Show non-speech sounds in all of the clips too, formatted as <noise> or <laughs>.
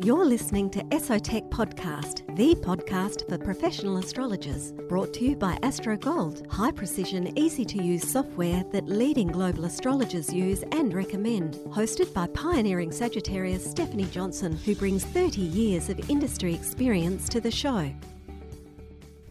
You're listening to Esotech Podcast, the podcast for professional astrologers, brought to you by AstroGold, high precision, easy to use software that leading global astrologers use and recommend. Hosted by pioneering Sagittarius Stephanie Johnson, who brings 30 years of industry experience to the show.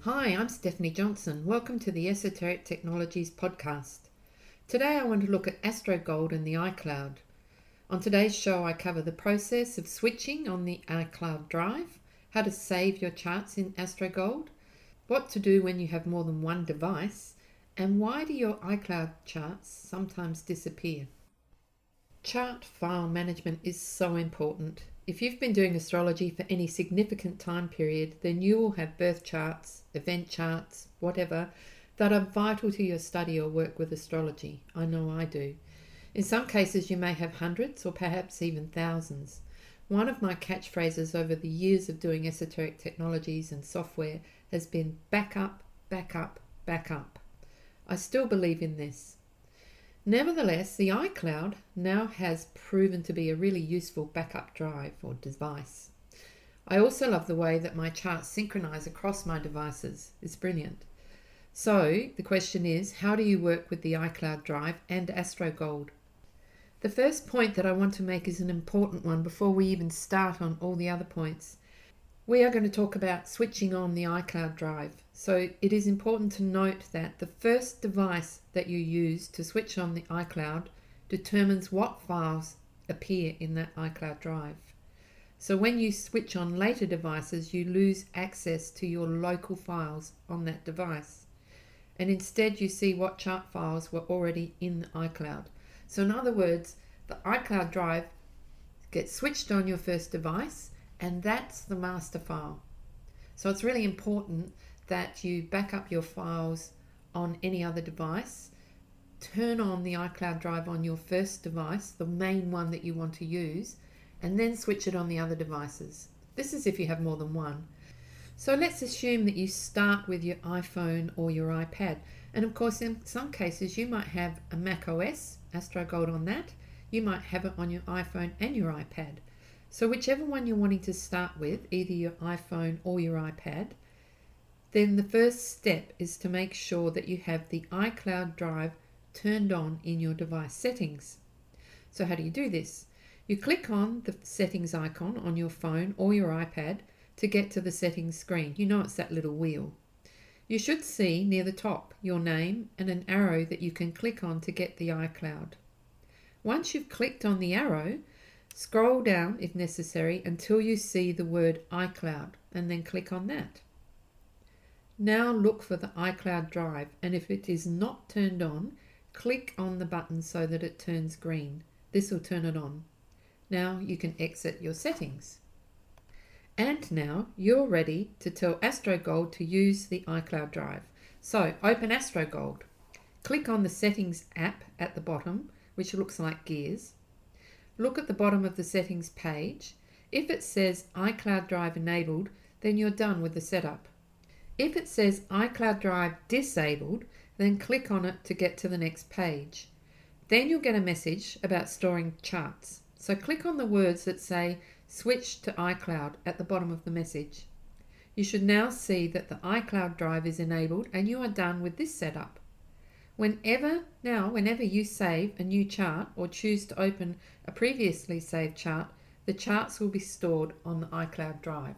Hi, I'm Stephanie Johnson. Welcome to the Esoteric Technologies podcast. Today I want to look at AstroGold and the iCloud. On today's show, I cover the process of switching on the iCloud Drive, how to save your charts in AstroGold, what to do when you have more than one device, and why do your iCloud charts sometimes disappear. Chart file management is so important. If you've been doing astrology for any significant time period, then you will have birth charts, event charts, whatever, that are vital to your study or work with astrology. I know I do. In some cases, you may have hundreds or perhaps even thousands. One of my catchphrases over the years of doing esoteric technologies and software has been back up, back up, back up. I still believe in this. Nevertheless, the iCloud now has proven to be a really useful backup drive or device. I also love the way that my charts synchronize across my devices. It's brilliant. So, the question is how do you work with the iCloud Drive and AstroGold? The first point that I want to make is an important one before we even start on all the other points. We are going to talk about switching on the iCloud Drive. So it is important to note that the first device that you use to switch on the iCloud determines what files appear in that iCloud Drive. So when you switch on later devices, you lose access to your local files on that device. And instead, you see what chart files were already in the iCloud. So, in other words, the iCloud Drive gets switched on your first device, and that's the master file. So, it's really important that you back up your files on any other device. Turn on the iCloud Drive on your first device, the main one that you want to use, and then switch it on the other devices. This is if you have more than one. So let's assume that you start with your iPhone or your iPad. And of course, in some cases, you might have a Mac OS, AstroGold on that. You might have it on your iPhone and your iPad. So, whichever one you're wanting to start with, either your iPhone or your iPad, then the first step is to make sure that you have the iCloud Drive turned on in your device settings. So, how do you do this? You click on the settings icon on your phone or your iPad to get to the settings screen. You know it's that little wheel. You should see near the top your name and an arrow that you can click on to get the iCloud. Once you've clicked on the arrow, scroll down if necessary until you see the word iCloud and then click on that. Now look for the iCloud Drive and if it is not turned on, click on the button so that it turns green. This will turn it on. Now you can exit your settings. And now you're ready to tell AstroGold to use the iCloud Drive. So open AstroGold. Click on the Settings app at the bottom, which looks like gears. Look at the bottom of the settings page. If it says iCloud Drive enabled, then you're done with the setup. If it says iCloud Drive disabled, then click on it to get to the next page. Then you'll get a message about storing charts. So click on the words that say Switch to iCloud at the bottom of the message. You should now see that the iCloud drive is enabled and you are done with this setup. Whenever now, whenever you save a new chart or choose to open a previously saved chart, the charts will be stored on the iCloud drive.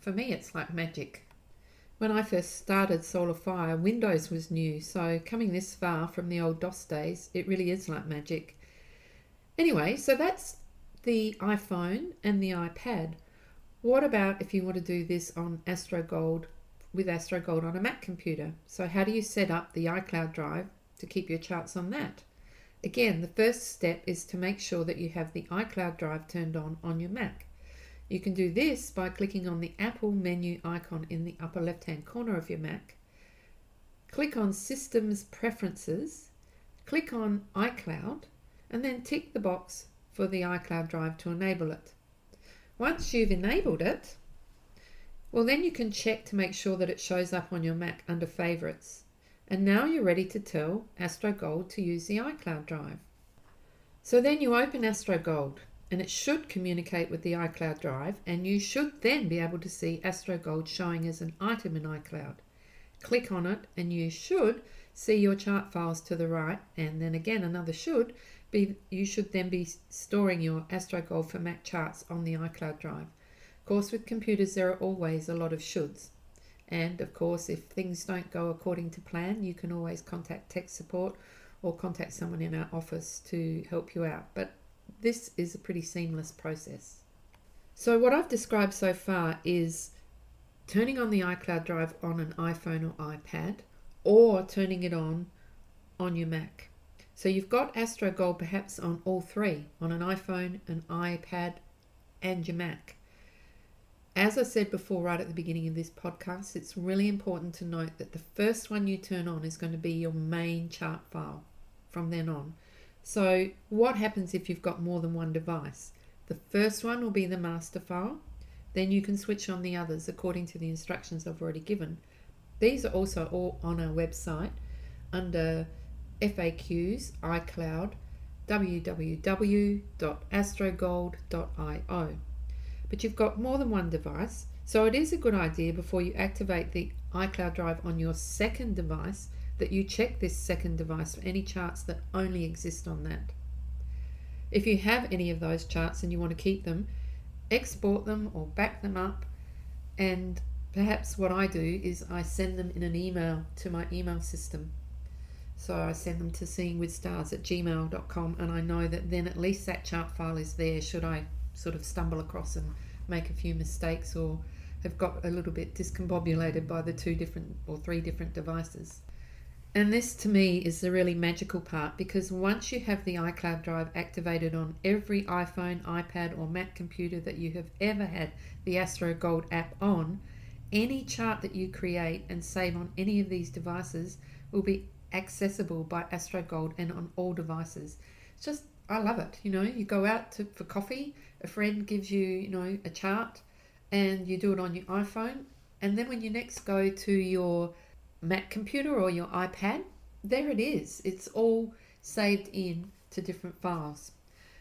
For me, it's like magic. When I first started Solar Fire, Windows was new, so coming this far from the old DOS days, it really is like magic. Anyway, so that's the iPhone and the iPad. What about if you want to do this on Astro Gold with Astro Gold on a Mac computer? So, how do you set up the iCloud drive to keep your charts on that? Again, the first step is to make sure that you have the iCloud drive turned on on your Mac. You can do this by clicking on the Apple menu icon in the upper left hand corner of your Mac. Click on Systems Preferences, click on iCloud, and then tick the box for the iCloud Drive to enable it. Once you've enabled it, well, then you can check to make sure that it shows up on your Mac under Favorites. And now you're ready to tell Astro Gold to use the iCloud Drive. So then you open Astro Gold and it should communicate with the iCloud Drive, and you should then be able to see Astro Gold showing as an item in iCloud. Click on it, and you should see your chart files to the right, and then again another should be you should then be storing your AstroGold for Mac charts on the iCloud Drive. Of course, with computers there are always a lot of shoulds. And of course, if things don't go according to plan, you can always contact tech support or contact someone in our office to help you out. But this is a pretty seamless process. So, what I've described so far is turning on the iCloud Drive on an iPhone or iPad or turning it on on your Mac. So, you've got Astro Gold perhaps on all three on an iPhone, an iPad, and your Mac. As I said before, right at the beginning of this podcast, it's really important to note that the first one you turn on is going to be your main chart file from then on. So, what happens if you've got more than one device? The first one will be the master file, then you can switch on the others according to the instructions I've already given. These are also all on our website under FAQs, iCloud, www.astrogold.io but you've got more than one device, so it is a good idea before you activate the iCloud Drive on your second device that you check this second device for any charts that only exist on that. If you have any of those charts and you want to keep them, export them or back them up and perhaps what I do is I send them in an email to my email system. So I send them to seeingwithstars at gmail.com and I know that then at least that chart file is there should I sort of stumble across and make a few mistakes or have got a little bit discombobulated by the two different or three different devices. And this to me is the really magical part because once you have the iCloud Drive activated on every iPhone, iPad, or Mac computer that you have ever had the Astro Gold app on, any chart that you create and save on any of these devices will be accessible by Astro Gold and on all devices. It's just I love it. You know, you go out to, for coffee, a friend gives you, you know, a chart, and you do it on your iPhone, and then when you next go to your Mac computer or your iPad, there it is. It's all saved in to different files.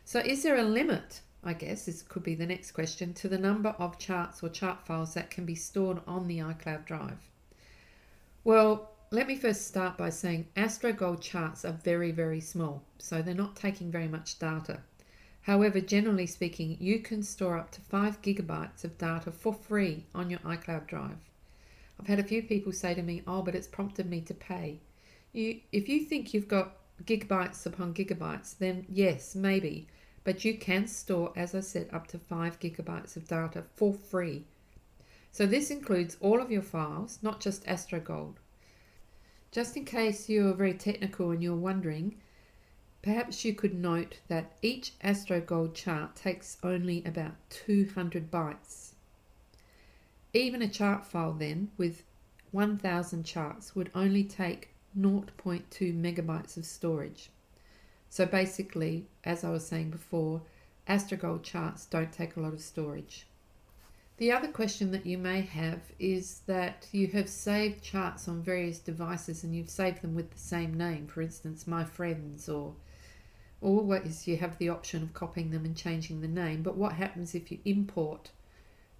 So, is there a limit? I guess this could be the next question to the number of charts or chart files that can be stored on the iCloud Drive. Well, let me first start by saying AstroGold charts are very, very small, so they're not taking very much data. However, generally speaking, you can store up to 5 gigabytes of data for free on your iCloud Drive. I've had a few people say to me, oh, but it's prompted me to pay. You, if you think you've got gigabytes upon gigabytes, then yes, maybe. But you can store, as I said, up to 5 gigabytes of data for free. So this includes all of your files, not just AstroGold. Just in case you're very technical and you're wondering, perhaps you could note that each AstroGold chart takes only about 200 bytes. Even a chart file then with 1000 charts would only take 0.2 megabytes of storage. So basically, as I was saying before, AstroGold charts don't take a lot of storage. The other question that you may have is that you have saved charts on various devices and you've saved them with the same name, for instance, My Friends, or always you have the option of copying them and changing the name. But what happens if you import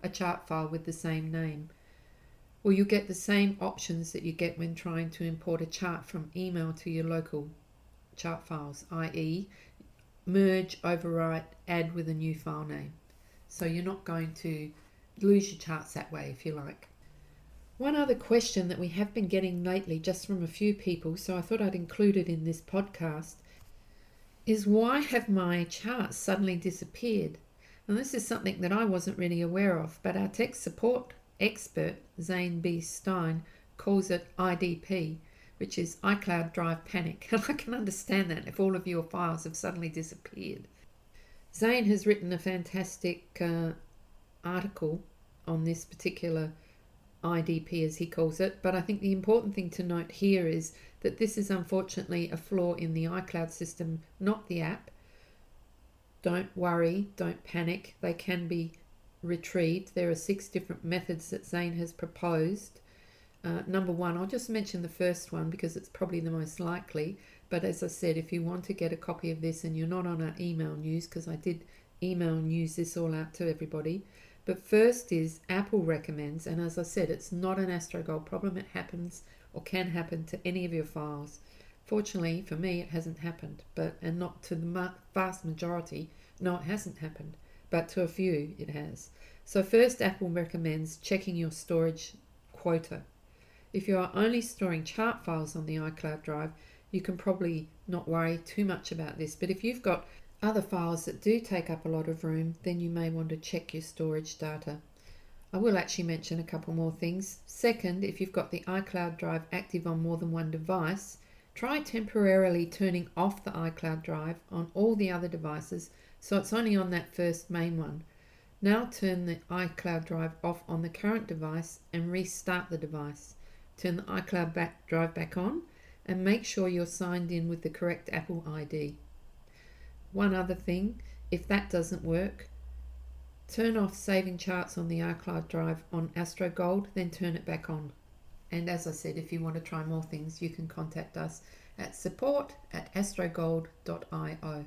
a chart file with the same name? Well, you get the same options that you get when trying to import a chart from email to your local chart files, i.e., merge, overwrite, add with a new file name. So you're not going to lose your charts that way if you like. One other question that we have been getting lately, just from a few people, so I thought I'd include it in this podcast, is why have my charts suddenly disappeared? And this is something that I wasn't really aware of, but our tech support expert, Zane B. Stein, calls it IDP, which is iCloud Drive Panic. <laughs> And I can understand that if all of your files have suddenly disappeared. Zane has written a fantastic uh, article on this particular IDP, as he calls it. But I think the important thing to note here is that this is unfortunately a flaw in the iCloud system, not the app. Don't worry, don't panic, they can be retrieved. There are six different methods that Zane has proposed. Uh, number one, I'll just mention the first one because it's probably the most likely. But as I said, if you want to get a copy of this and you're not on our email news, because I did email news this all out to everybody. But first is Apple recommends, and as I said, it's not an AstroGold problem. It happens or can happen to any of your files. Fortunately for me, it hasn't happened, but and not to the vast majority. No, it hasn't happened, but to a few it has. So first, Apple recommends checking your storage quota. If you are only storing chart files on the iCloud drive, you can probably not worry too much about this. But if you've got other files that do take up a lot of room, then you may want to check your storage data. I will actually mention a couple more things. Second, if you've got the iCloud drive active on more than one device, try temporarily turning off the iCloud drive on all the other devices so it's only on that first main one. Now turn the iCloud drive off on the current device and restart the device. Turn the iCloud back, drive back on and make sure you're signed in with the correct Apple ID. One other thing, if that doesn't work, turn off saving charts on the iCloud drive on Astro Gold, then turn it back on. And as I said, if you want to try more things, you can contact us at support at astrogold.io.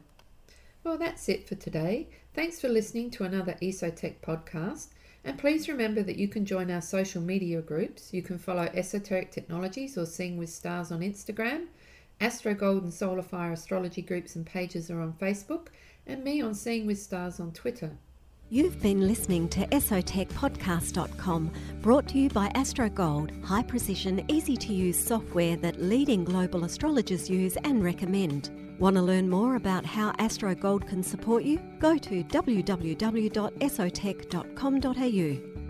Well, that's it for today. Thanks for listening to another EsoTech podcast. And please remember that you can join our social media groups. You can follow Esoteric Technologies or Seeing with Stars on Instagram. Astro Gold and Solar Fire astrology groups and pages are on Facebook, and me on Seeing with Stars on Twitter. You've been listening to EsoTechPodcast.com, brought to you by Astro Gold, high precision, easy to use software that leading global astrologers use and recommend. Want to learn more about how Astro Gold can support you? Go to www.esotech.com.au.